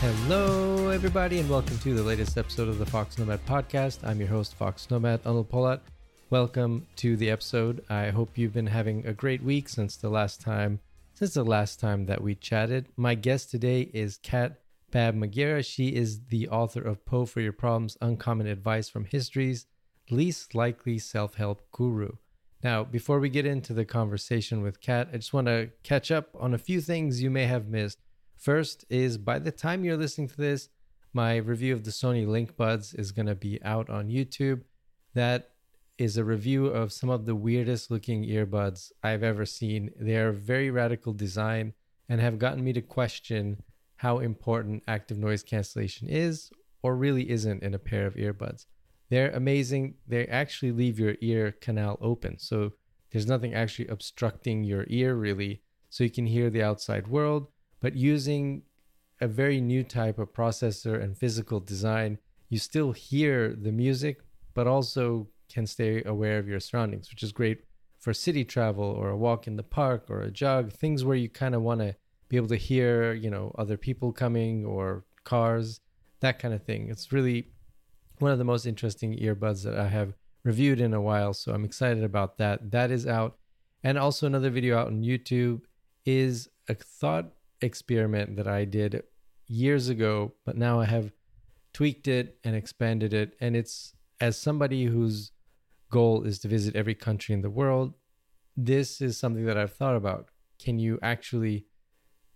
Hello, everybody, and welcome to the latest episode of the Fox Nomad podcast. I'm your host, Fox Nomad Anil Polat. Welcome to the episode. I hope you've been having a great week since the last time since the last time that we chatted. My guest today is Kat Baab Muguira. She is the author of Poe for Your Problems: Uncommon Advice from History's Least Likely Self-Help Guru. Now, before we get into the conversation with Kat, I just want to catch up on a few things you may have missed. First is by the time you're listening to this, my review of the Sony LinkBuds is going to be out on YouTube. That is a review of some of the weirdest looking earbuds I've ever seen. They are very radical design and have gotten me to question how important active noise cancellation is or really isn't in a pair of earbuds. They're amazing. They actually leave your ear canal open. So there's nothing actually obstructing your ear really. So you can hear the outside world but using a very new type of processor and physical design, you still hear the music, but also can stay aware of your surroundings, which is great for city travel or a walk in the park or a jog, things where you kind of want to be able to hear, you know, other people coming or cars, that kind of thing. It's really one of the most interesting earbuds that I have reviewed in a while, so I'm excited about that. That is out. And also another video out on YouTube is a thought experiment that I did years ago, but now I have tweaked it and expanded it. And it's as somebody whose goal is to visit every country in the world, this is something that I've thought about. Can you actually,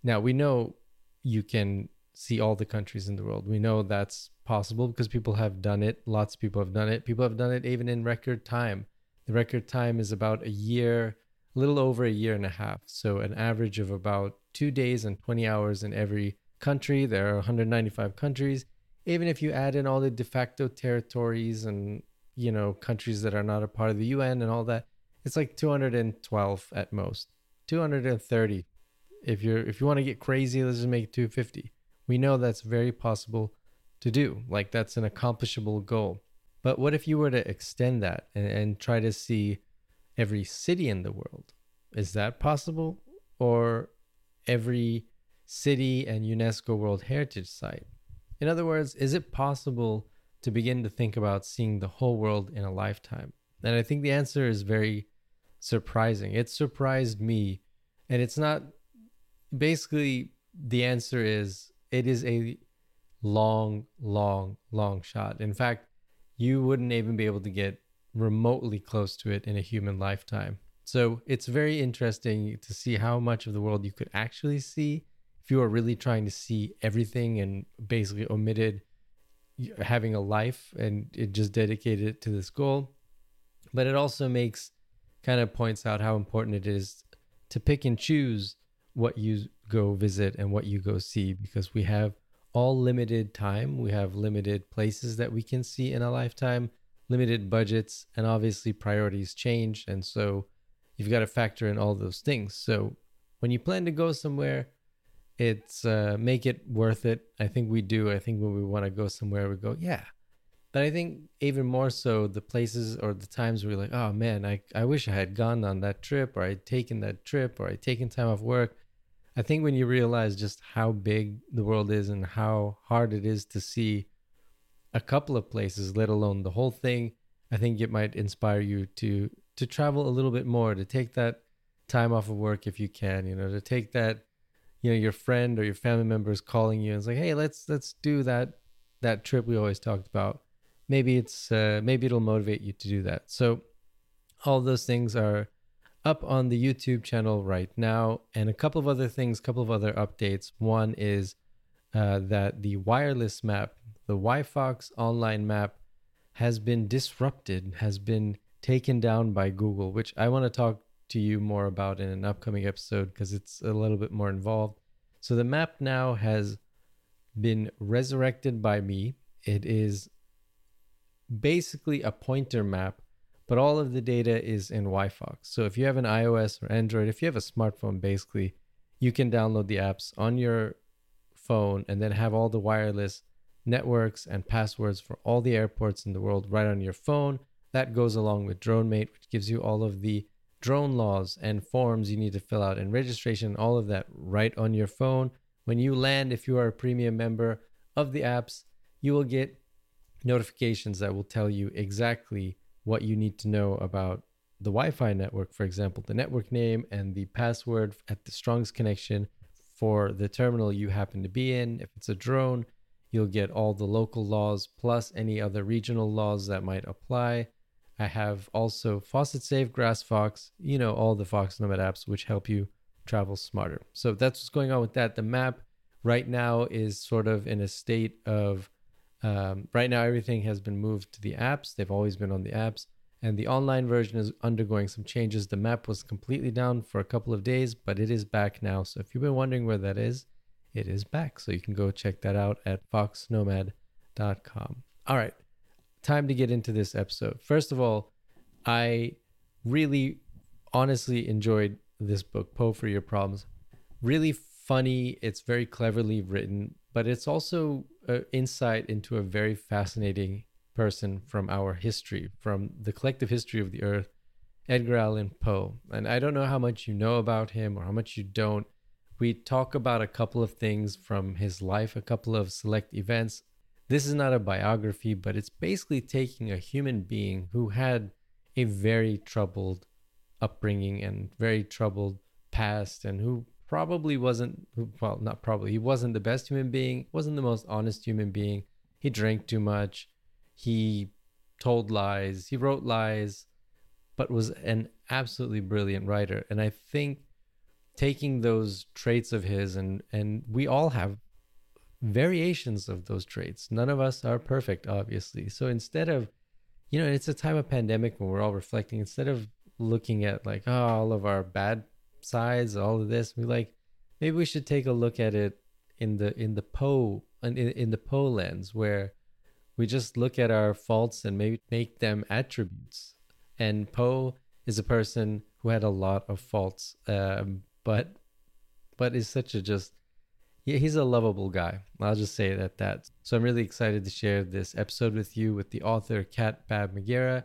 now we know you can see all the countries in the world. We know that's possible because people have done it. Lots of people have done it. People have done it even in record time. The record time is about a year, a little over a year and a half. So, an average of about two days and 20 hours in every country. There are 195 countries. Even if you add in all the de facto territories and, you know, countries that are not a part of the UN and all that, it's like 212 at most. 230. If you're if you want to get crazy, let's just make it 250. We know that's very possible to do. Like that's an accomplishable goal. But what if you were to extend that and, and try to see every city in the world? Is that possible? Or every city and UNESCO World Heritage Site. In other words, is it possible to begin to think about seeing the whole world in a lifetime? And I think the answer is very surprising. It surprised me. And it's not basically the answer is it is a long, long, long shot. In fact, you wouldn't even be able to get remotely close to it in a human lifetime. So it's very interesting to see how much of the world you could actually see if you are really trying to see everything and basically omitted having a life and it just dedicated it to this goal. But it also makes kind of points out how important it is to pick and choose what you go visit and what you go see because we have all limited time. We have limited places that we can see in a lifetime, limited budgets, and obviously priorities change. And so you've got to factor in all those things. So when you plan to go somewhere, it's uh, make it worth it. I think we do. I think when we want to go somewhere, we go, yeah. But I think even more so, the places or the times where you're like, oh man, I, I wish I had gone on that trip or I'd taken that trip or I'd taken time off work. I think when you realize just how big the world is and how hard it is to see a couple of places, let alone the whole thing, I think it might inspire you to to travel a little bit more, to take that time off of work if you can, you know, to take that, you know, your friend or your family member is calling you and it's like, hey, let's let's do that that trip we always talked about. Maybe it's uh, maybe it'll motivate you to do that. So all those things are up on the YouTube channel right now, and a couple of other things, a couple of other updates. One is uh, that the wireless map, the WiFox online map, has been disrupted, has been taken down by Google, which I want to talk to you more about in an upcoming episode because it's a little bit more involved. So the map now has been resurrected by me. It is basically a pointer map, but all of the data is in WiFox. So if you have an iOS or Android, if you have a smartphone, basically, you can download the apps on your phone and then have all the wireless networks and passwords for all the airports in the world right on your phone that goes along with DroneMate, which gives you all of the drone laws and forms you need to fill out and registration, all of that right on your phone when you land, if you are a premium member of the apps, you will get notifications that will tell you exactly what you need to know about the Wi Fi network, for example, the network name and the password at the strongest connection for the terminal you happen to be in. If it's a drone, you'll get all the local laws plus any other regional laws that might apply. I have also Faucet Safe, GrassFox, you know, all the Fox Nomad apps which help you travel smarter. So that's what's going on with that. The map right now is sort of in a state of um, right now everything has been moved to the apps. They've always been on the apps, and the online version is undergoing some changes. The map was completely down for a couple of days, but it is back now. So if you've been wondering where that is, it is back. So you can go check that out at foxnomad.com. All right, time to get into this episode. First of all, I really honestly enjoyed this book, Poe for Your Problems. Really funny. It's very cleverly written, but it's also an insight into a very fascinating person from our history, from the collective history of the earth, Edgar Allan Poe. And I don't know how much you know about him or how much you don't. We talk about a couple of things from his life, a couple of select events. This is not a biography, but it's basically taking a human being who had a very troubled upbringing and very troubled past and who probably wasn't well not probably he wasn't the best human being wasn't the most honest human being. He drank too much. He told lies. He wrote lies but was an absolutely brilliant writer. And i think taking those traits of his and and we all have variations of those traits none of us are perfect obviously so instead of you know it's a time of pandemic when we're all reflecting instead of looking at like oh, all of our bad sides, all of this. We like maybe we should take a look at it in the in the Poe in, in the Poe lens where we just look at our faults and maybe make them attributes. And Poe is a person who had a lot of faults, um, but but is such a just yeah, he's a lovable guy. I'll just say it at that. So I'm really excited to share this episode with you with the author Kat Baab-Muguira.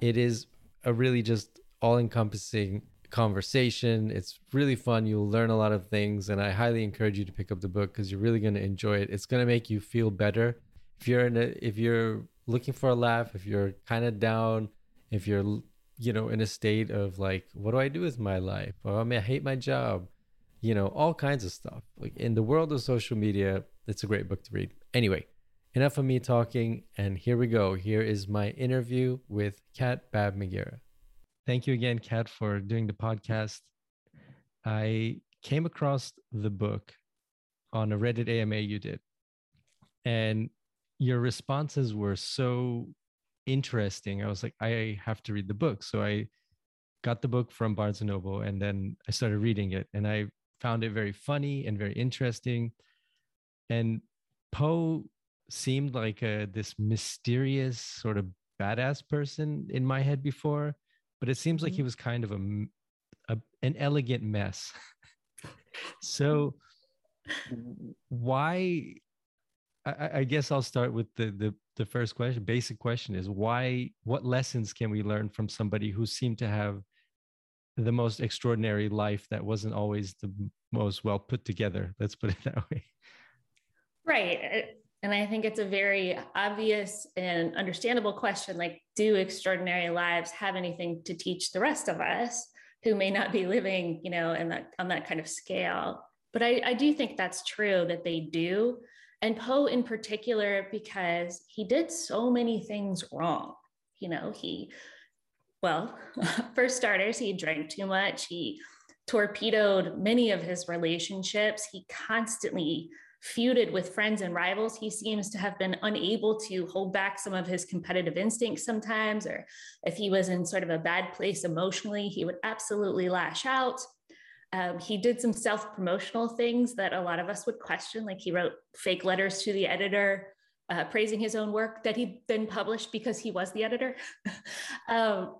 It is a really just all-encompassing conversation. It's really fun. You'll learn a lot of things, and I highly encourage you to pick up the book because you're really going to enjoy it. It's going to make you feel better. If you're in a, if you're looking for a laugh, if you're kind of down, if you're you know in a state of like, what do I do with my life? Or I mean, I hate my job. You know, all kinds of stuff. Like in the world of social media, it's a great book to read. Anyway, enough of me talking, and here we go. Here is my interview with Kat Baab-Muguira. Thank you again, Kat, for doing the podcast. I came across the book on a Reddit AMA you did, and your responses were so interesting. I was like, I have to read the book. So I got the book from Barnes and Noble, and then I started reading it, and I found it very funny and very interesting. And Poe seemed like a, this mysterious sort of badass person in my head before but it seems like he mm-hmm. was kind of a, a an elegant mess. so why I, I, guess I'll start with the, the the first question. Basic question is why? What lessons can we learn from somebody who seemed to have the most extraordinary life that wasn't always the most well put together? Let's put it that way. Right. Eh, and I think it's a very obvious and understandable question like, do extraordinary lives have anything to teach the rest of us who may not be living, you know, in that on that kind of scale? But I, I do think that's true that they do. And Poe in particular, because he did so many things wrong. You know, he, well, for starters, he drank too much. He torpedoed many of his relationships. He constantly feuded with friends and rivals. He seems to have been unable to hold back some of his competitive instincts sometimes, or if he was in sort of a bad place emotionally, he would absolutely lash out. Um, he did some self promotional things that a lot of us would question, like he wrote fake letters to the editor. Uh, praising his own work that he then published because he was the editor. um,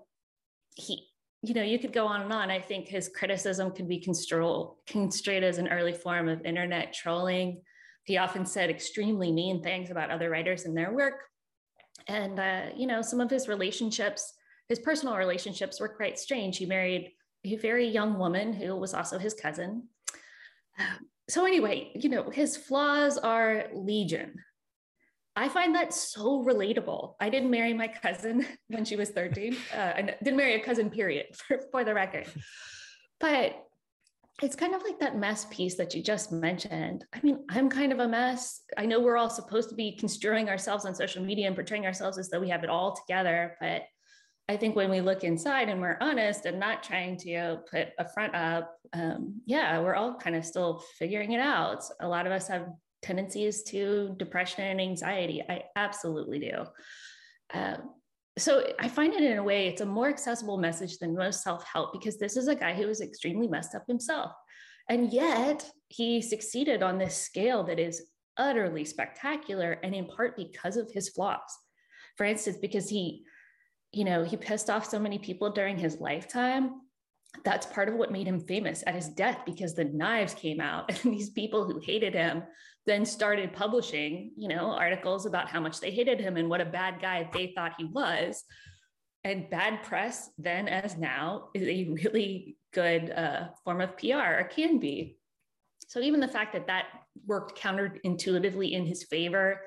he you know, you could go on and on. I think his criticism could be construed, construed as an early form of internet trolling. He often said extremely mean things about other writers and their work. And, uh, you know, some of his relationships, his personal relationships were quite strange. He married a very young woman who was also his cousin. so anyway, you know, his flaws are legion. I find that so relatable. I didn't marry my cousin when she was 13. Uh, and didn't marry a cousin, period, for, for the record. But it's kind of like that mess piece that you just mentioned. I mean, I'm kind of a mess. I know we're all supposed to be construing ourselves on social media and portraying ourselves as though we have it all together. But I think when we look inside and we're honest and not trying to put a front up, um, yeah, we're all kind of still figuring it out. A lot of us have tendencies to depression and anxiety. I absolutely do. Um, so I find it in a way, it's a more accessible message than most self help because this is a guy who was extremely messed up himself. And yet he succeeded on this scale that is utterly spectacular and in part because of his flaws. For instance, because he, you know, he pissed off so many people during his lifetime. That's part of what made him famous at his death because the knives came out and these people who hated him then started publishing, you know, articles about how much they hated him and what a bad guy they thought he was. And bad press, then as now, is a really good uh, form of PR, or can be. So even the fact that that worked counterintuitively in his favor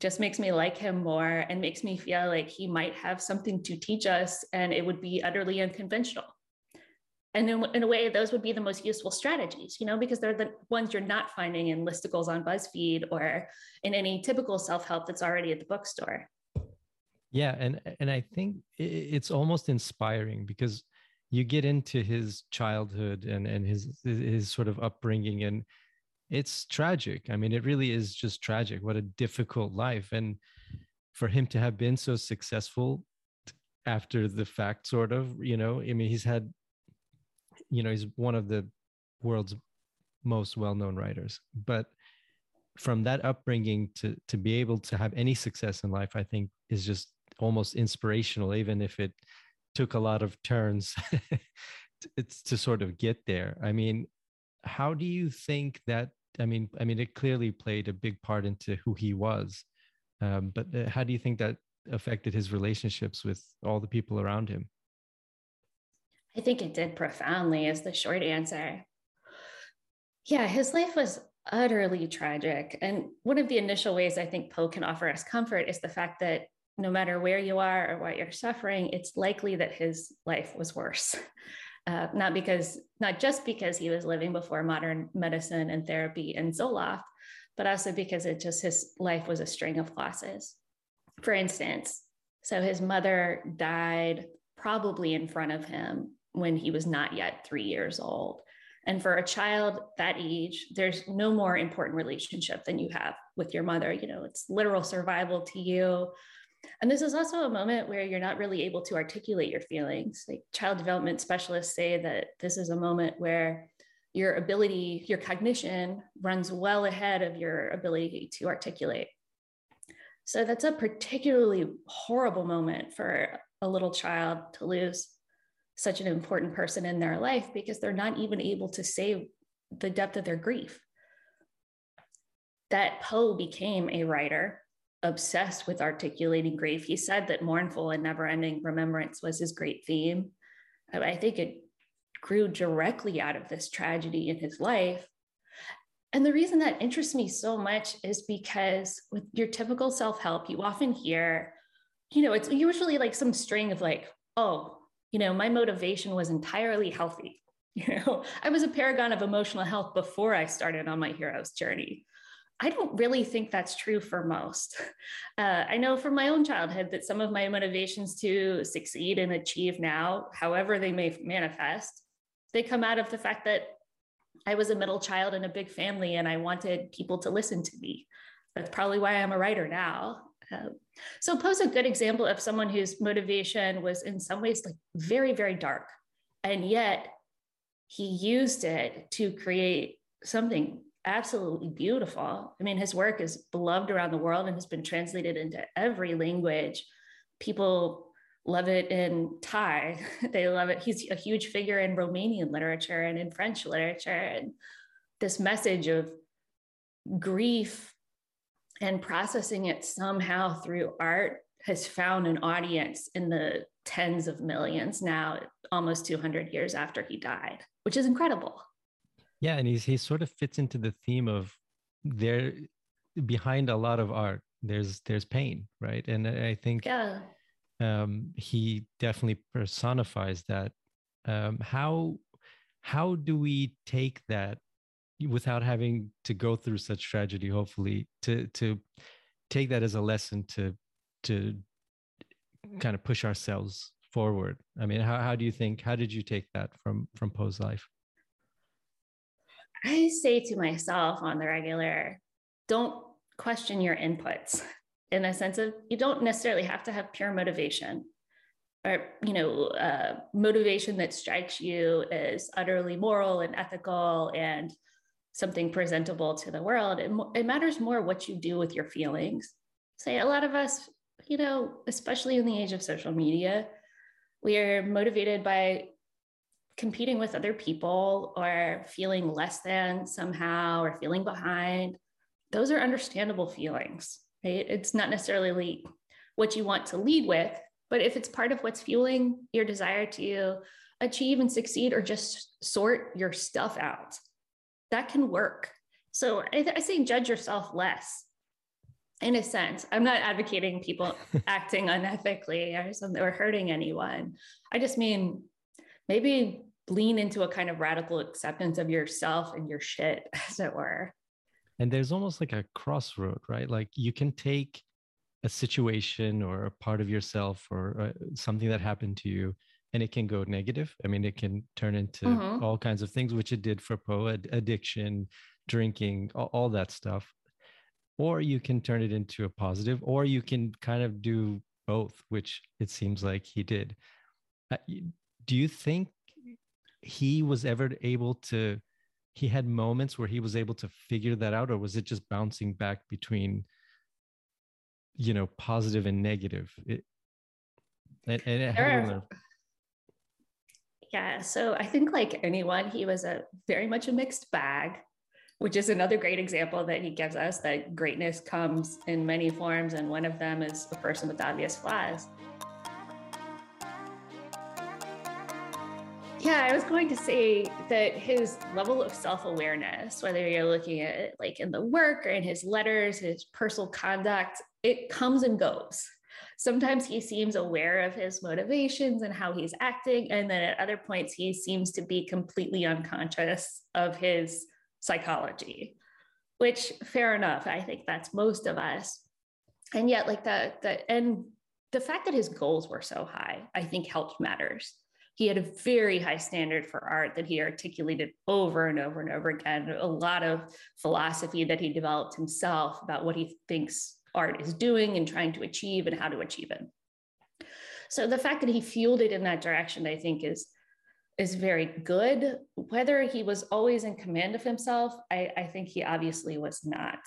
just makes me like him more and makes me feel like he might have something to teach us and it would be utterly unconventional and in, in a way those would be the most useful strategies you know because they're the ones you're not finding in listicles on buzzfeed or in any typical self-help that's already at the bookstore. Yeah and and i think it's almost inspiring because you get into his childhood and and his his sort of upbringing and it's tragic. I mean it really is just tragic. What a difficult life. And for him to have been so successful after the fact sort of you know i mean he's had you know he's one of the world's most well-known writers. But from that upbringing to to be able to have any success in life i think is just almost inspirational even if it took a lot of turns it's to sort of get there. I mean how do you think that i mean i mean it clearly played a big part into who he was um, but uh, how do you think that affected his relationships with all the people around him I think it did profoundly, is the short answer. Yeah, his life was utterly tragic. And one of the initial ways I think Poe can offer us comfort is the fact that no matter where you are or what you're suffering, it's likely that his life was worse. Uh, not because, not just because he was living before modern medicine and therapy and Zoloft, but also because it just his life was a string of losses. For instance, so his mother died probably in front of him when he was not yet three years old. And for a child that age, there's no more important relationship than you have with your mother. You know, it's literal survival to you. And this is also a moment where you're not really able to articulate your feelings. Like child development specialists say that this is a moment where your ability, your cognition runs well ahead of your ability to articulate. So that's a particularly horrible moment for a little child to lose such an important person in their life because they're not even able to say the depth of their grief. That Poe became a writer obsessed with articulating grief. He said that mournful and never ending remembrance was his great theme. I think it grew directly out of this tragedy in his life. And the reason that interests me so much is because with your typical self help, you often hear, you know, it's usually like some string of like, oh, you know, my motivation was entirely healthy. You know, I was a paragon of emotional health before I started on my hero's journey. I don't really think that's true for most. Uh, I know from my own childhood that some of my motivations to succeed and achieve now, however they may manifest, they come out of the fact that I was a middle child in a big family and I wanted people to listen to me. That's probably why I'm a writer now. Uh, so Poe's a good example of someone whose motivation was in some ways like very, very dark. And yet he used it to create something absolutely beautiful. I mean, his work is beloved around the world and has been translated into every language. People love it in Thai. they love it. He's a huge figure in Romanian literature and in French literature. And this message of grief and processing it somehow through art has found an audience in the tens of millions now almost 200 years after he died which is incredible Yeah, and he's he sort of fits into the theme of there behind a lot of art. There's there's pain, right? And I think yeah. um, he definitely personifies that. Um, how how do we take that without having to go through such tragedy? Hopefully, to to take that as a lesson to to kind of push ourselves forward. I mean, how how do you think? How did you take that from from Poe's life? I say to myself on the regular, don't question your inputs in a sense of you don't necessarily have to have pure motivation or you know uh, motivation that strikes you as utterly moral and ethical and something presentable to the world it, it matters more what you do with your feelings. Say a lot of us you know especially in the age of social media we are motivated by competing with other people or feeling less than somehow or feeling behind. Those are understandable feelings right? It's not necessarily what you want to lead with but if it's part of what's fueling your desire to achieve and succeed or just sort your stuff out that can work so i, I say judge yourself less in a sense i'm not advocating people acting unethically or something or hurting anyone i just mean maybe lean into a kind of radical acceptance of yourself and your shit, as it were. And there's almost like a crossroad, right? Like you can take a situation or a part of yourself or uh, something that happened to you and it can go negative. I mean, it can turn into mm-hmm. all kinds of things, which it did for Poe addiction, drinking, all, all that stuff. Or you can turn it into a positive, or you can kind of do both, which it seems like he did. Uh, do you think he was ever able to he had moments where he was able to figure that out or was it just bouncing back between you know positive and negative it, and, and are, yeah so i think like anyone he was a very much a mixed bag which is another great example that he gives us that greatness comes in many forms and one of them is a person with obvious flaws Yeah, I was going to say that his level of self awareness, whether you're looking at it like in the work or in his letters, his personal conduct, it comes and goes. Sometimes he seems aware of his motivations and how he's acting. And then at other points, he seems to be completely unconscious of his psychology, which fair enough. I think that's most of us. And yet, like the, the, and the fact that his goals were so high, I think helped matters he had a very high standard for art that he articulated over and over and over again. A lot of philosophy that he developed himself about what he thinks art is doing and trying to achieve and how to achieve it. So the fact that he fueled it in that direction, I think, is is very good. Whether he was always in command of himself, I, I think he obviously was not.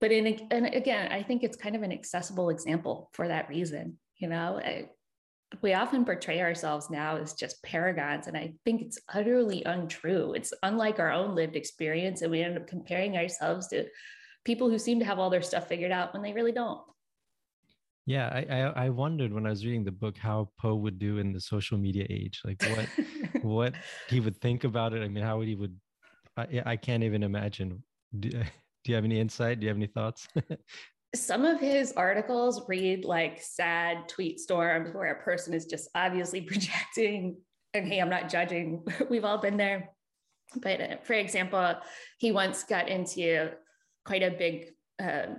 But in and again, I think it's kind of an accessible example for that reason. You know, we often portray ourselves now as just paragons and i think it's utterly untrue it's unlike our own lived experience and we end up comparing ourselves to people who seem to have all their stuff figured out when they really don't. Yeah i i, I wondered when i was reading the book how poe would do in the social media age like what what he would think about it. I mean how would he would i, I can't even imagine. Do, do you have any insight? Do you have any thoughts? Some of his articles read like sad tweet storms where a person is just obviously projecting and hey i'm not judging. We've all been there. But uh, for example he once got into quite a big uh,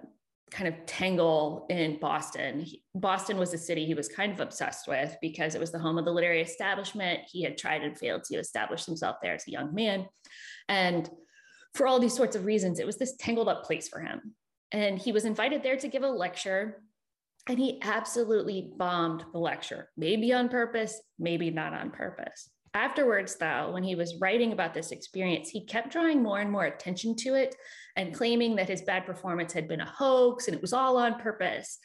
kind of tangle in boston. He, boston was a city he was kind of obsessed with because it was the home of the literary establishment. He had tried and failed to establish himself there as a young man. And for all these sorts of reasons it was this tangled up place for him. And he was invited there to give a lecture and he absolutely bombed the lecture, maybe on purpose, maybe not on purpose. Afterwards, though, when he was writing about this experience, he kept drawing more and more attention to it and claiming that his bad performance had been a hoax and it was all on purpose.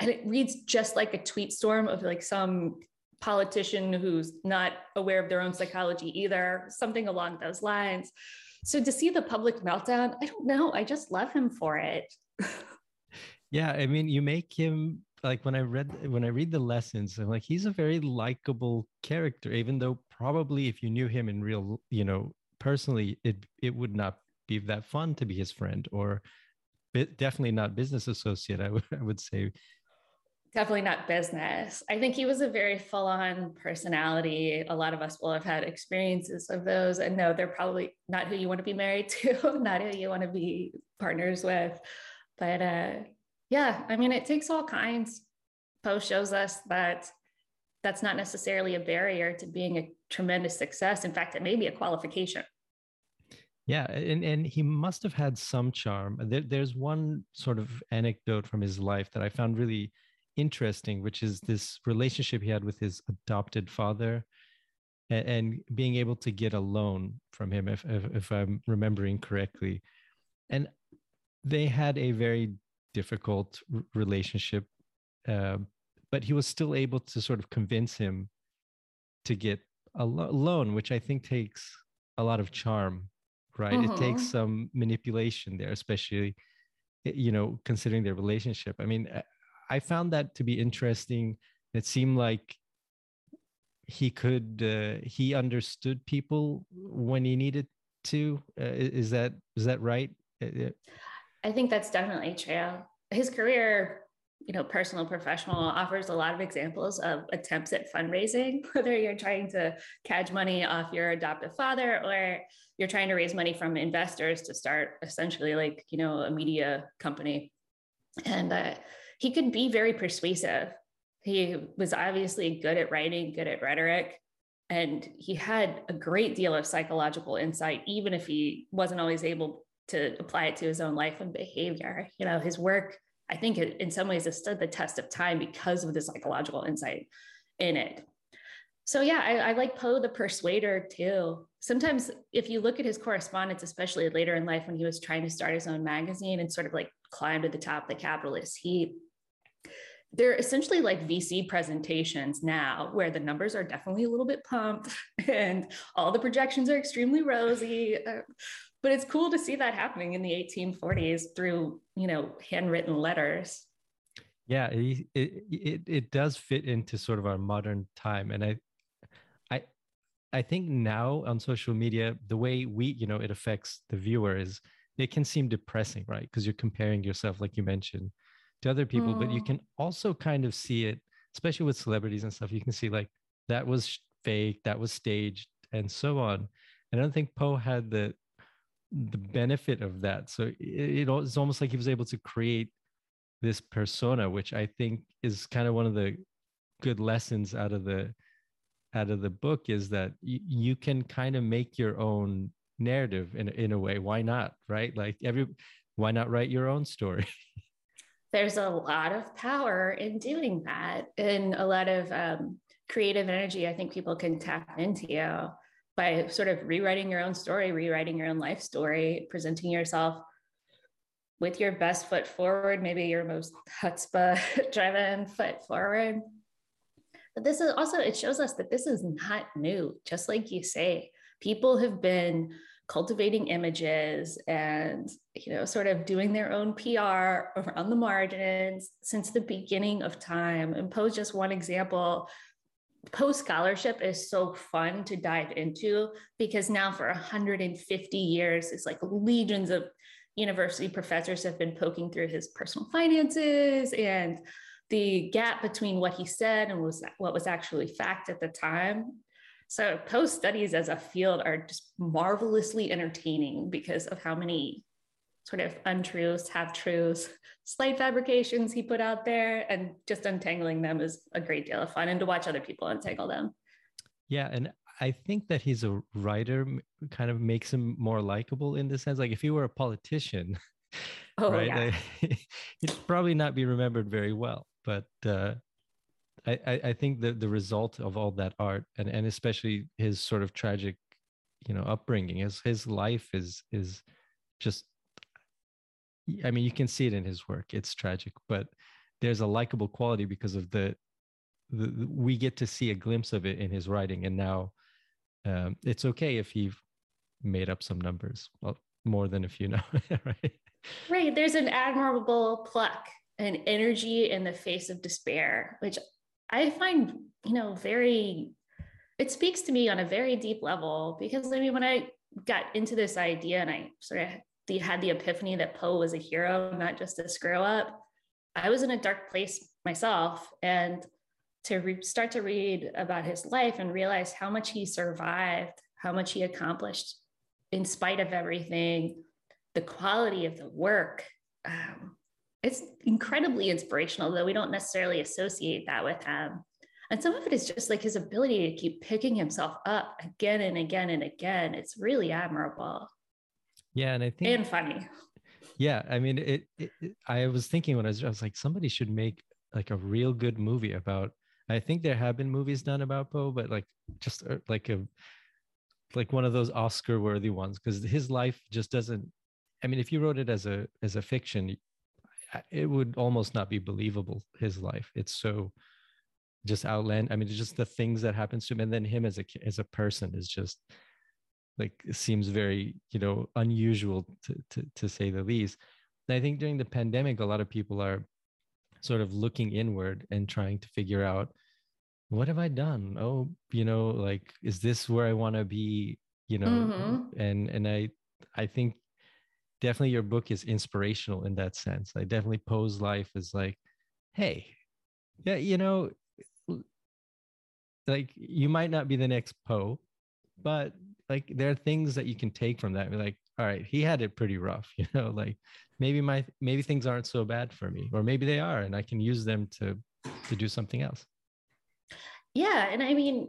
And it reads just like a tweet storm of like some politician who's not aware of their own psychology either, something along those lines. So to see the public meltdown, I don't know. I just love him for it yeah, I mean, you make him like when I read when I read the lessons, I'm like he's a very likable character, even though probably if you knew him in real, you know, personally, it it would not be that fun to be his friend, or definitely not business associate. I would would say definitely not business. I think he was a very full on personality. A lot of us will have had experiences of those. And no, they're probably not who you want to be married to, not who you want to be partners with. But uh, yeah, I mean, it takes all kinds. Poe shows us that that's not necessarily a barrier to being a tremendous success. In fact, it may be a qualification. Yeah, and, and he must have had some charm. There, there's one sort of anecdote from his life that I found really interesting, which is this relationship he had with his adopted father and, and being able to get a loan from him, if, if, if I'm remembering correctly. And they had a very difficult r- relationship, uh, but he was still able to sort of convince him to get a lo- loan, which I think takes a lot of charm, right? It takes mm-hmm. some manipulation there, especially you know considering their relationship i mean I found that to be interesting. It seemed like he could uh, he understood people when he needed to. Uh, is that is that right? Uh, I think that's definitely true. His career, you know, personal, professional, offers a lot of examples of attempts at fundraising, whether you're trying to catch money off your adoptive father or you're trying to raise money from investors to start essentially like, you know, a media company. And uh, he could be very persuasive. He was obviously good at writing, good at rhetoric, and he had a great deal of psychological insight, even if he wasn't always able to apply it to his own life and behavior. You know, his work, I think, it, in some ways, has stood the test of time because of the psychological insight in it. So yeah, I, I, like Poe the Persuader too. Sometimes if you look at his correspondence, especially later in life when he was trying to start his own magazine and sort of like climb to the top of the capitalist heap, they're essentially like VC presentations now, where the numbers are definitely a little bit pumped and all the projections are extremely rosy. But it's cool to see that happening in the 1840s through, you know, handwritten letters. Yeah, it, it it does fit into sort of our modern time, and I I I think now on social media, the way we you know it affects the viewer is it can seem depressing, right? Because you're comparing yourself, like you mentioned, to other people, mm. but you mm. can also kind of see it, especially with celebrities and stuff. You can see like that was fake, that was staged, and so on. And I don't think Poe had the the benefit of that. So it, it's almost like he was able to create this persona, which I think is kind of one of the good lessons out of the out of the book is that y- you can kind of make your own narrative in in a way. Why not? Right? Like every why not write your own story? there's a lot of power in doing that and a lot of um, creative energy i think people can tap into by sort of rewriting your own story rewriting your own life story presenting yourself with your best foot forward maybe your most chutzpah driven foot forward. But this is also it shows us that this is not new. Just like you say people have been cultivating images and you know sort of doing their own pr around the margins since the beginning of time. And Poe's just one example Poe scholarship is so fun to dive into because now for 150 years it's like legions of university professors have been poking through his personal finances and the gap between what he said and was what was actually fact at the time. So Poe studies as a field are just marvelously entertaining because of how many sort of untruths, half truths, slight fabrications he put out there, and just untangling them is a great deal of fun, and to watch other people untangle them. Yeah, and I think that he's a writer kind of makes him more likable in the sense. Like if he were a politician, oh, right, yeah. he'd probably not be remembered very well. But uh, I, I think that the result of all that art and and especially his sort of tragic, you know, upbringing, his his life is is just. I mean, you can see it in his work. It's tragic, but there's a likable quality because of the, the, the we get to see a glimpse of it in his writing, and now um, it's okay if he made up some numbers. Well, more than a few now, right? Right. There's an admirable pluck and energy in the face of despair, which I find, you know, very, it speaks to me on a very deep level because I mean, when I got into this idea and I sort of had the epiphany that Poe was a hero, not just a screw up, I was in a dark place myself. And to re- start to read about his life and realize how much he survived, how much he accomplished in spite of everything, the quality of the work. Um, it's incredibly inspirational, though we don't necessarily associate that with him. And some of it is just like his ability to keep picking himself up again and again and again. It's really admirable. Yeah, and I think and funny. Yeah, I mean, it, it, it I was thinking when I was, I was like, somebody should make like a real good movie about. I think there have been movies done about Poe, but like just uh, like a like one of those Oscar worthy ones because his life just doesn't. I mean, if you wrote it as a as a fiction, it would almost not be believable. His life, it's so just outland. I mean, just the things that happens to him, and then him as a as a person is just like seems very you know unusual to, to, to say the least. And i think during the pandemic a lot of people are sort of looking inward and trying to figure out what have i done? Oh you know like is this where i want to be? You know mm-hmm. and and i i think definitely your book is inspirational in that sense. I definitely Poe's life is like hey yeah you know like you might not be the next poe but like there are things that you can take from that. like, all right, he had it pretty rough, you know, like maybe my maybe things aren't so bad for me, or maybe they are, and I can use them to to do something else. Yeah, and I mean,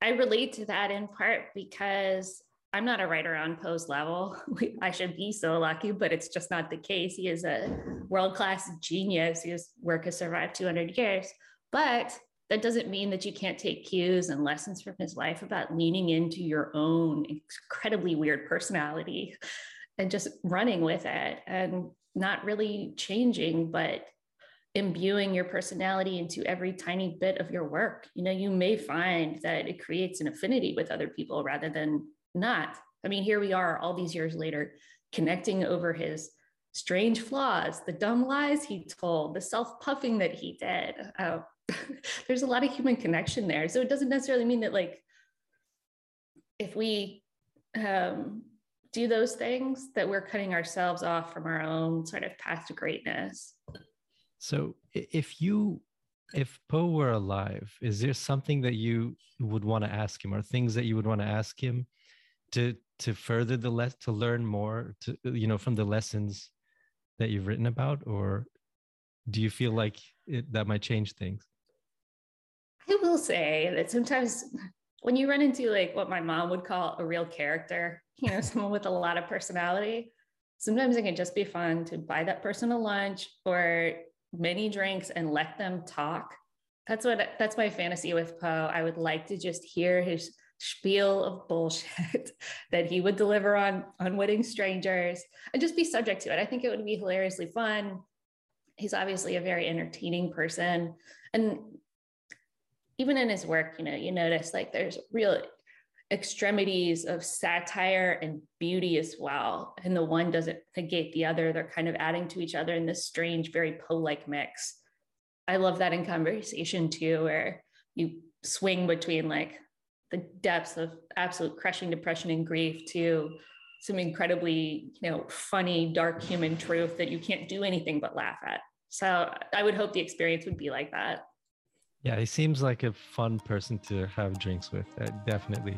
I relate to that in part because I'm not a writer on Poe's level. I should be so lucky, but it's just not the case. He is a world class genius. His work has survived 200 years. But that doesn't mean that you can't take cues and lessons from his life about leaning into your own incredibly weird personality and just running with it and not really changing, but imbuing your personality into every tiny bit of your work. You know, you may find that it creates an affinity with other people rather than not. I mean, here we are all these years later, connecting over his strange flaws, the dumb lies he told, the self puffing that he did. Uh, there's a lot of human connection there. So it doesn't necessarily mean that like if we um, do those things that we're cutting ourselves off from our own sort of path to greatness. So if you if Poe were alive, is there something that you would want to ask him or things that you would want to ask him to to further the less to learn more to you know from the lessons that you've written about or do you feel like it, that might change things I will say that sometimes when you run into like what my mom would call a real character, you know, someone with a lot of personality, sometimes it can just be fun to buy that person a lunch or many drinks and let them talk. That's what that's my fantasy with Poe. I would like to just hear his spiel of bullshit that he would deliver on unwitting strangers and just be subject to it. I think it would be hilariously fun. He's obviously a very entertaining person. And even in his work, you know, you notice like there's real extremities of satire and beauty as well. And the one doesn't negate the other. They're kind of adding to each other in this strange, very Poe-like mix. I love that in conversation too, where you swing between like the depths of absolute crushing depression and grief to some incredibly, you know, funny, dark human truth that you can't do anything but laugh at. So I would hope the experience would be like that. Yeah, he seems like a fun person to have drinks with. Uh, definitely.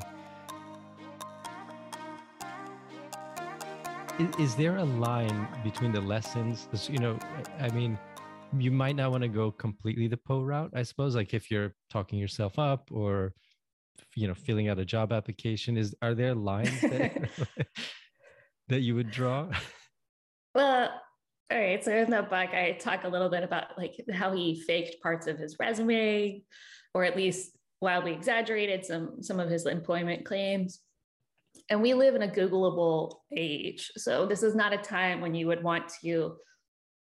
Is, is, there a line between the lessons? You know, I mean, you might not want to go completely the Poe route, I suppose. Like if you're talking yourself up or, you know, filling out a job application, is are there lines that, that you would draw? Well, all right. So in the book, I talk a little bit about like how he faked parts of his resume, or at least wildly exaggerated some some of his employment claims. And we live in a Googleable age. So this is not a time when you would want to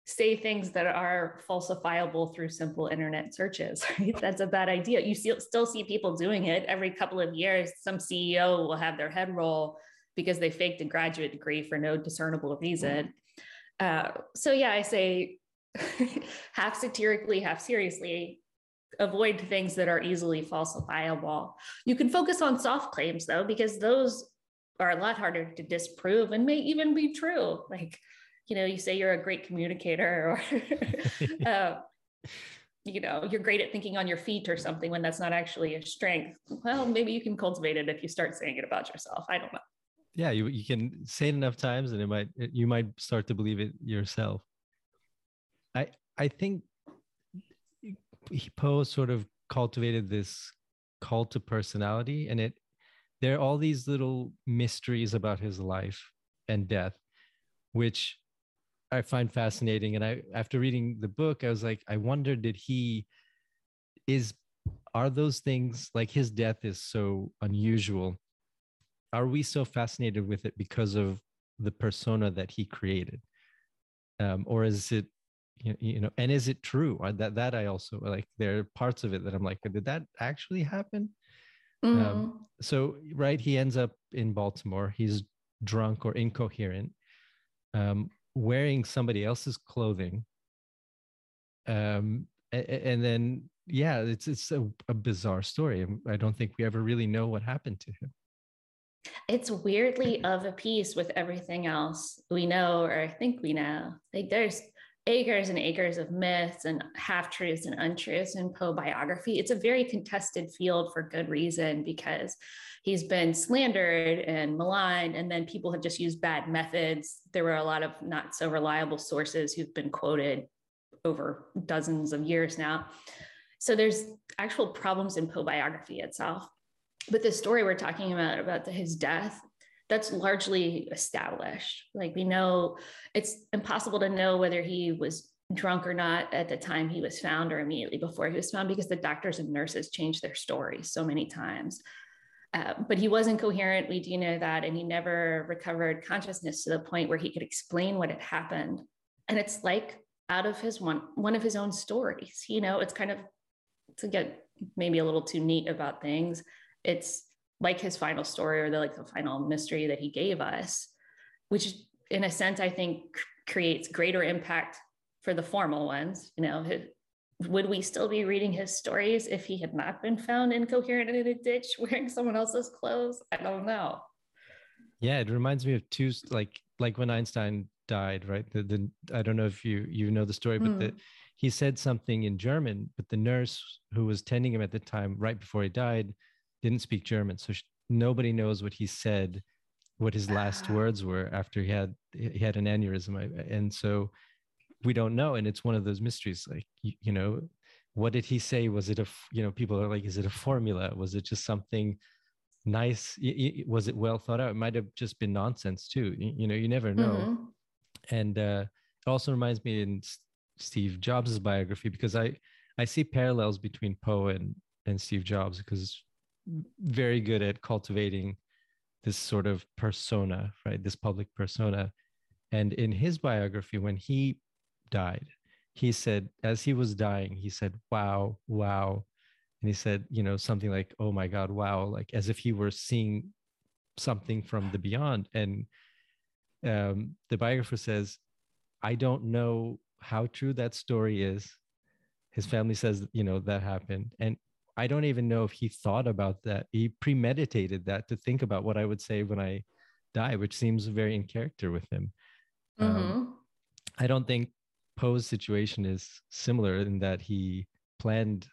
say things that are falsifiable through simple internet searches. Right? That's a bad idea. You still see people doing it every couple of years. Some CEO will have their head roll because they faked a graduate degree for no discernible reason. Uh, so yeah, I say half satirically, half seriously, avoid things that are easily falsifiable. You can focus on soft claims though, because those are a lot harder to disprove and may even be true. Like, you know, you say you're a great communicator or, uh, you know, you're great at thinking on your feet or something when that's not actually a strength. Well, maybe you can cultivate it if you start saying it about yourself. I don't know. Yeah, you, you can say it enough times and it might, you might start to believe it yourself. I, I think Poe sort of cultivated this cult to personality and it there are all these little mysteries about his life and death which i find fascinating and i after reading the book i was like i wonder did he is are those things like his death is so unusual are we so fascinated with it because of the persona that he created? Um, or is it you know and is it true? That that i also like there are parts of it that i'm like did that actually happen? Um, mm-hmm. um, so right he ends up in baltimore. He's drunk or incoherent um, wearing somebody else's clothing. Um, and, and then yeah it's it's a, a bizarre story. I don't think we ever really know what happened to him it's weirdly of a piece with everything else we know or i think we know like there's acres and acres of myths and half truths and untruths in Poe biography. It's a very contested field for good reason because he's been slandered and maligned, and then people have just used bad methods. There were a lot of not so reliable sources who've been quoted over dozens of years now. So there's actual problems in Poe biography itself. But the story we're talking about, about his death, that's largely established. Like we know it's impossible to know whether he was drunk or not at the time he was found or immediately before he was found because the doctors and nurses changed their stories so many times. Uh, but he wasn't coherent. We do know that. And he never recovered consciousness to the point where he could explain what had happened. And it's like out of his one, one of his own stories, you know, it's kind of to get maybe a little too neat about things. It's like his final story or the like the final mystery that he gave us, which in a sense I think creates greater impact for the formal ones. You know, would we still be reading his stories if he had not been found incoherent in a ditch wearing someone else's clothes? I don't know. Yeah, it reminds me of two like like when Einstein died, right? The, the I don't know if you you know the story, but mm. the hmm. he said something in German, but the nurse who was tending him at the time, right before he died, didn't speak German, so she, nobody knows what he said, what his last ah. words were after he had he had an aneurysm, and so we don't know, and it's one of those mysteries. Like you, you know, what did he say? Was it a you know people are like, is it a formula? Was it just something? nice was it well thought out it might have just been nonsense too you, know you never know mm-hmm. and uh it also reminds me in steve jobs's biography because i i see parallels between poe and and steve jobs because very good at cultivating this sort of persona, right? This public persona. And in his biography, when he died, he said, as he was dying, he said, wow, wow. And he said, you know, something like, oh my God, wow, like as if he were seeing something from the beyond. And um, the biographer says, I don't know how true that story is. His family says, you know, that happened. And I don't even know if he thought about that. He premeditated that to think about what I would say when I die, which seems very in character with him. Um, mm-hmm. Um, I don't think Poe's situation is similar in that he planned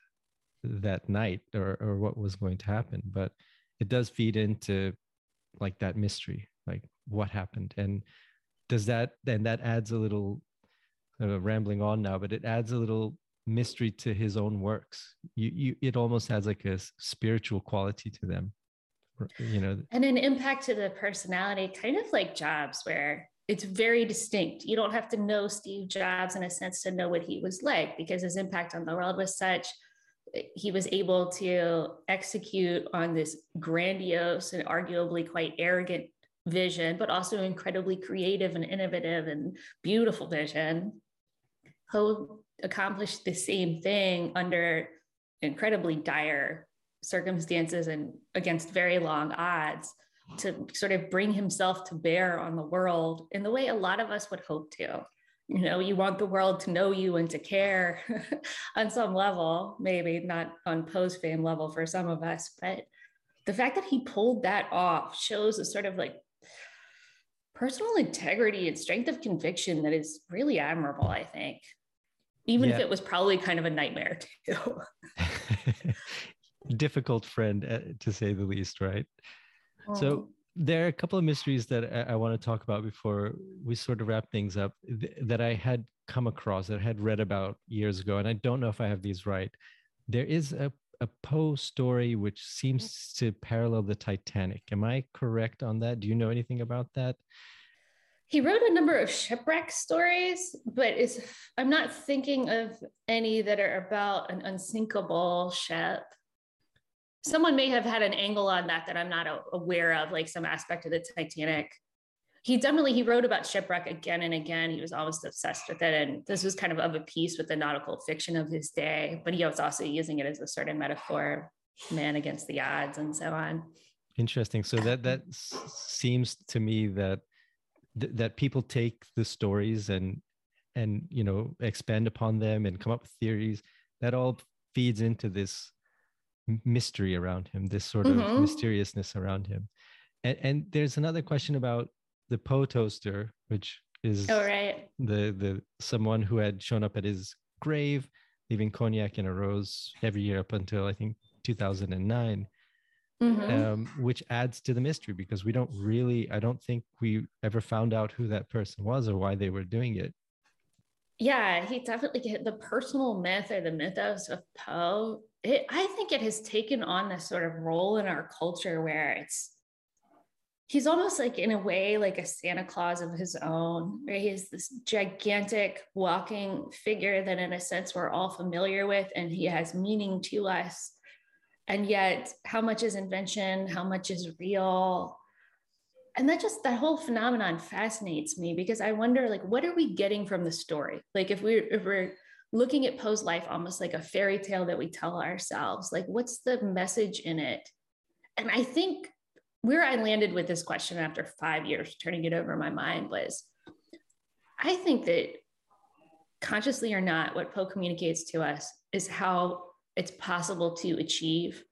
that night or, or what was going to happen, but it does feed into like that mystery, like what happened. And does that, then that adds a little uh, rambling on now, but it adds a little mystery to his own works. You, you it almost has like a spiritual quality to them. You know and an impact to the personality kind of like jobs where it's very distinct. You don't have to know steve jobs in a sense to know what he was like because his impact on the world was such eh, he was able to execute on this grandiose and arguably quite arrogant vision but also incredibly creative and innovative and beautiful vision accomplished the same thing under incredibly dire circumstances and against very long odds to sort of bring himself to bear on the world in the way a lot of us would hope to. You know, you want the world to know you and to care on some level, maybe not on Poe's fame level for some of us, but the fact that he pulled that off shows a sort of like personal integrity and strength of conviction that is really admirable, I think. Even yeah. if it was probably kind of a nightmare too. Difficult friend, uh, to say the least, right? Oh. So, there are a couple of mysteries that I, I, want to talk about before we sort of wrap things up th- that I had come across, that I had read about years ago, and I don't know if I have these right. There is a, a Poe story which seems to parallel the Titanic. Am I correct on that? Do you know anything about that? He wrote a number of shipwreck stories, but is I'm not thinking of any that are about an unsinkable ship someone may have had an angle on that that I'm not aware of, like some aspect of the Titanic. He definitely he wrote about shipwreck again and again. He was always obsessed with it, and this was kind of of a piece with the nautical fiction of his day. But he was also using it as a sort of metaphor, man against the odds, and so on. Interesting. So that that seems to me that that people take the stories and and you know expand upon them and come up with theories that all feeds into this mystery around him, this sort of mm-hmm. mysteriousness around him. And, and there's another question about the Poe toaster, which is oh, right. the the someone who had shown up at his grave, leaving cognac in a rose every year up until I think 2009. Mm-hmm. Um, which adds to the mystery because we don't really, I don't think we ever found out who that person was or why they were doing it. Yeah, he definitely get the personal myth or the mythos of Poe it, I think it has taken on this sort of role in our culture where it's he's almost like in a way like a Santa Claus of his own, where he's this gigantic walking figure that in a sense we're all familiar with and he has meaning to us. And yet, how much is invention? How much is real? And that just that whole phenomenon fascinates me because I wonder, like, what are we getting from the story? Like, if we're if we're looking at Poe's life almost like a fairy tale that we tell ourselves. Like, what's the message in it? And I think where I landed with this question after five years turning it over in my mind was I think that consciously or not, what Poe communicates to us is how it's possible to achieve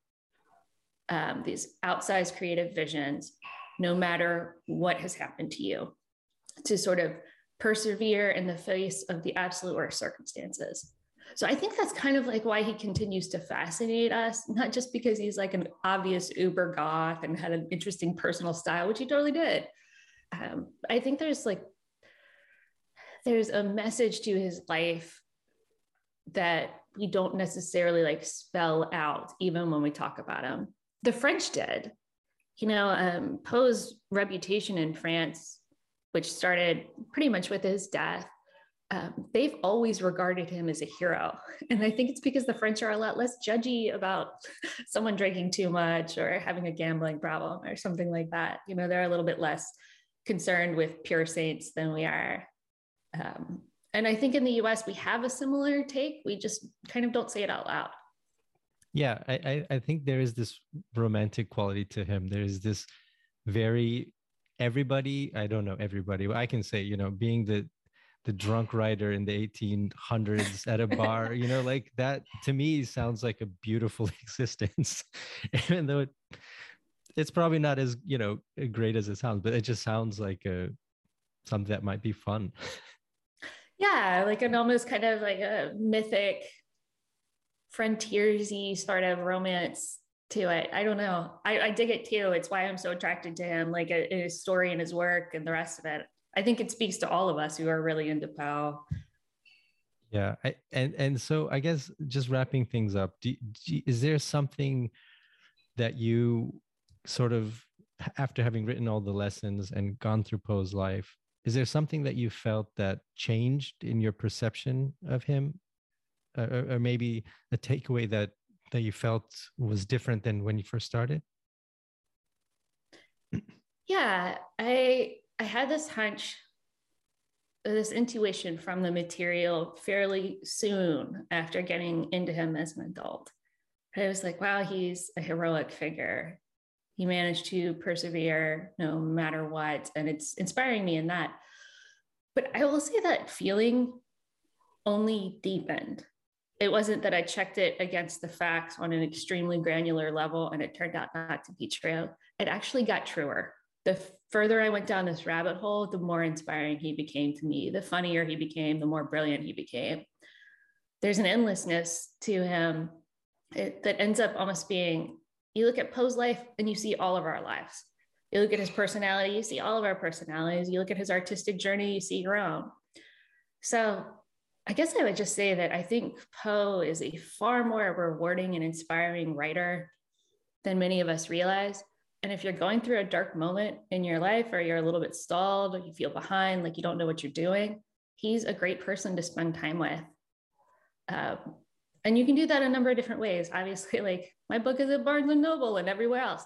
um, these outsized creative visions, no matter what has happened to you, to sort of persevere in the face of the absolute worst circumstances. So I think that's kind of like why he continues to fascinate us, not just because he's like an obvious uber goth and had an interesting personal style, which he totally did. Um, I think there's like there's a message to his life that we don't necessarily like spell out, even when we talk about them. The French did. You know, um, Poe's reputation in France which started pretty much with his death, um, they've always regarded him as a hero. And I think it's because the French are a lot less judgy about someone drinking too much or having a gambling problem or something like that. You know, they're a little bit less concerned with pure saints than we are. Um, and I think in the US, we have a similar take. We just kind of don't say it out loud. Yeah, I, I think there is this romantic quality to him. There is this very everybody i don't know everybody i can say you know being the the drunk writer in the 1800s at a bar you know like that to me sounds like a beautiful existence even though it, it's probably not as you know great as it sounds but it just sounds like a something that might be fun yeah like an almost kind of like a mythic frontiersy sort of romance to it. I don't know. I, I dig it too. It's why I'm so attracted to him, like a, his story and his work and the rest of it. I think it speaks to all of us who are really into Poe. Yeah, I, and and so I guess just wrapping things up, do, do, is there something that you sort of after having written all the lessons and gone through Poe's life, is there something that you felt that changed in your perception of him, uh, or, or maybe a takeaway that that you felt was different than when you first started? Yeah, I I had this hunch, uh, this intuition from the material fairly soon after getting into him as an adult. I was like, wow, he's a heroic figure. He managed to persevere no matter what. And it's inspiring me in that. But I will say that feeling only deepened it wasn't that I checked it against the facts on an extremely granular level and it turned out not to be true. It actually got truer. The further I went down this rabbit hole, the more inspiring he became to me. The funnier he became, the more brilliant he became. There's an endlessness to him it, that ends up almost being you look at Poe's life and you see all of our lives. You look at his personality, you see all of our personalities. You look at his artistic journey, you see your own. So I guess I would just say that I think Poe is a far more rewarding and inspiring writer than many of us realize. And if you're going through a dark moment in your life or you're a little bit stalled or you feel behind, like you don't know what you're doing, he's a great person to spend time with. Um, and you can do that a number of different ways. Obviously, like my book is at Barnes and Noble and everywhere else,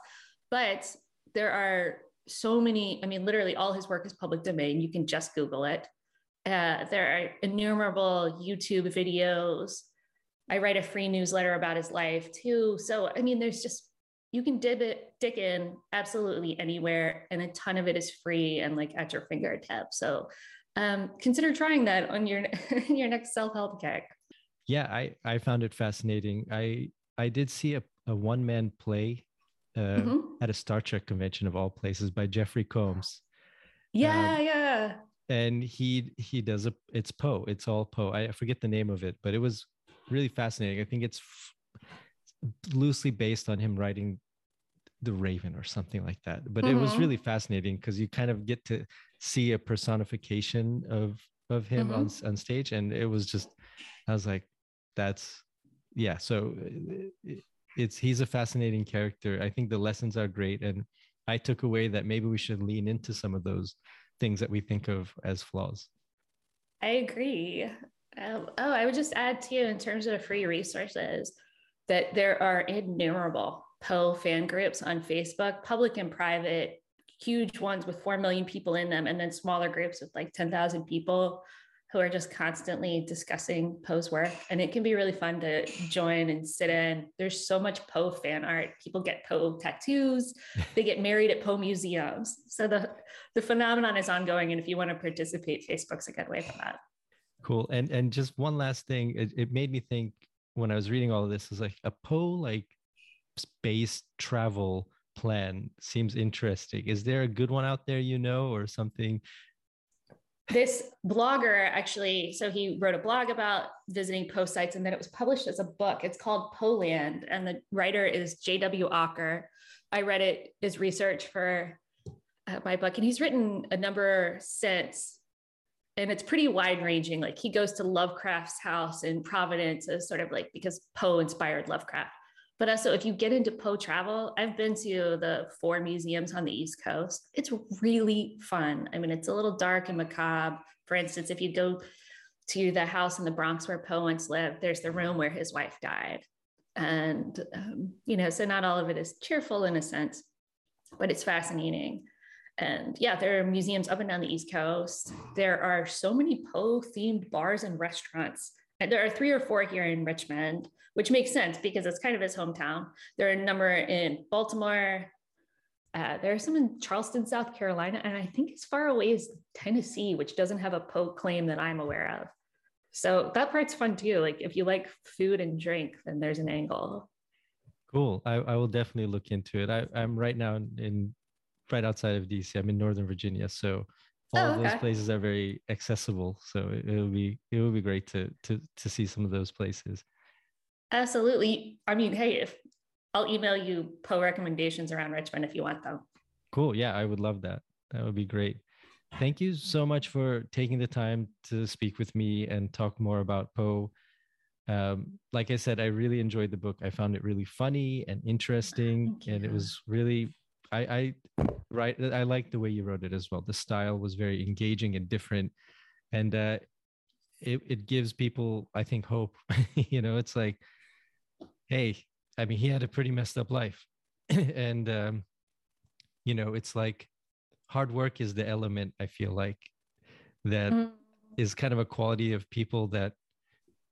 but there are so many. I mean, literally, all his work is public domain. You can just Google it. Uh, there are innumerable YouTube videos. I write a free newsletter about his life too. So, I mean, there's just you can dip it, dig in absolutely anywhere, and a ton of it is free and like at your fingertips. So um, consider trying that on your your next self help kick. Yeah, I I found it fascinating. I I did see a, a one man play uh, mm-hmm. at a Star Trek convention of all places by Jeffrey Combs. Yeah, um, yeah. And he he does a it's Poe. It's all Poe. I forget the name of it, but it was really fascinating. I think it's loosely based on him writing the raven or something like that but mm-hmm. it was mm-hmm. really fascinating because you kind of get to see a personification of of him mm-hmm. on, on stage and it was just i was like that's yeah so it's he's a fascinating character. I think the lessons are great and i took away that maybe we should lean into some of those things that we think of as flaws. I agree. Um, oh i would just add too in terms of free resources that there are innumerable Poe fan groups on Facebook, public and private, huge ones with 4 million people in them, and then smaller groups with like 10,000 people who are just constantly discussing Poe's work. And it can be really fun to join and sit in. There's so much Poe fan art. People get Poe tattoos, they get married at Poe museums. So the, the phenomenon is ongoing. And if you want to participate, Facebook's a good way for that. Cool. And and just one last thing, it, it made me think when I was reading all of this is like a Poe like space travel plan seems interesting. Is there a good one out there you know or something? This blogger actually, so he wrote a blog about visiting Poe sites and then it was published as a book. It's called Poeland and the writer is J.W. Ocker. I read it as research for uh, my book and he's written a number since and it's pretty wide ranging. Like he goes to Lovecraft's house in Providence as sort of like because Poe inspired Lovecraft. But also, if you get into Poe travel, I've been to the four museums on the East Coast. It's really fun. I mean, it's a little dark and macabre. For instance, if you go to the house in the Bronx where Poe once lived, there's the room where his wife died. And, um, you know, so not all of it is cheerful in a sense, but it's fascinating. And yeah, there are museums up and down the East Coast. There are so many Poe themed bars and restaurants. There are three or four here in Richmond, which makes sense because it's kind of his hometown. There are a number in Baltimore. Uh, there are some in Charleston, South Carolina, and I think as far away as Tennessee, which doesn't have a Poe claim that I'm aware of. So that part's fun too. Like if you like food and drink, then there's an angle. Cool. I, I will definitely look into it. I, I'm right now in, in right outside of DC. I'm in Northern Virginia, so all oh, okay. those places are very accessible. So it, will be it will be great to to to see some of those places. Absolutely. I mean, hey, if I'll email you Poe recommendations around Richmond if you want them. Cool. Yeah, I would love that. That would be great. Thank you so much for taking the time to speak with me and talk more about Poe. Um, like I said, I really enjoyed the book. I found it really funny and interesting, and it was really I, I right I like the way you wrote it as well. The style was very engaging and different, and uh, it it gives people I think hope. you know, it's like, hey, I mean, he had a pretty messed up life, and um, you know, it's like hard work is the element I feel like that mm. is kind of a quality of people that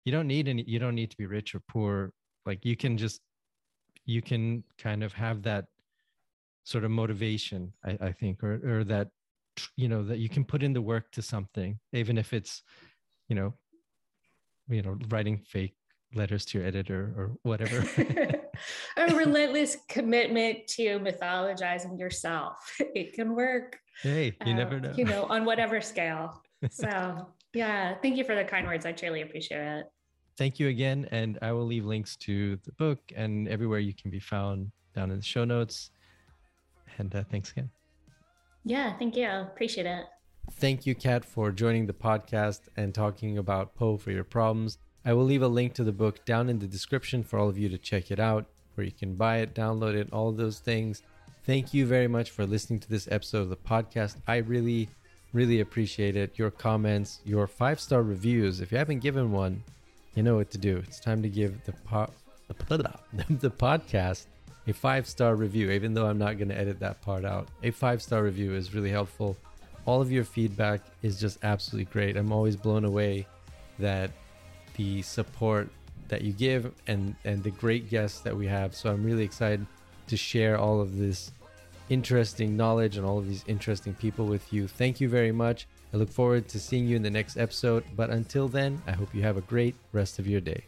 you don't need any you don't need to be rich or poor like you can just you can kind of have that sort of motivation i, I think or, or that you know that you can put in the work to something even if it's you know you know writing fake letters to your editor or whatever. a relentless commitment to mythologizing yourself. It can work. Hey, you uh, never know. You know, on whatever scale. So, yeah, thank you for the kind words. I truly appreciate it. Thank you again. And I will leave links to the book and everywhere you can be found down in the show notes. And uh, thanks again. Yeah, thank you. I'll appreciate it. Thank you, Kat, for joining the podcast and talking about Poe for your problems. I will leave a link to the book down in the description for all of you to check it out, where you can buy it, download it, all of those things. Thank you very much for listening to this episode of the podcast. I really, really appreciate it. Your comments, your five star reviews. If you haven't given one, you know what to do. It's time to give the po- the podcast a five star review, even though I'm not going to edit that part out. A five star review is really helpful. All of your feedback is just absolutely great. I'm always blown away that the support that you give and and the great guests that we have. So I'm really excited to share all of this interesting knowledge and all of these interesting people with you. Thank you very much. I look forward to seeing you in the next episode. But until then, I hope you have a great rest of your day.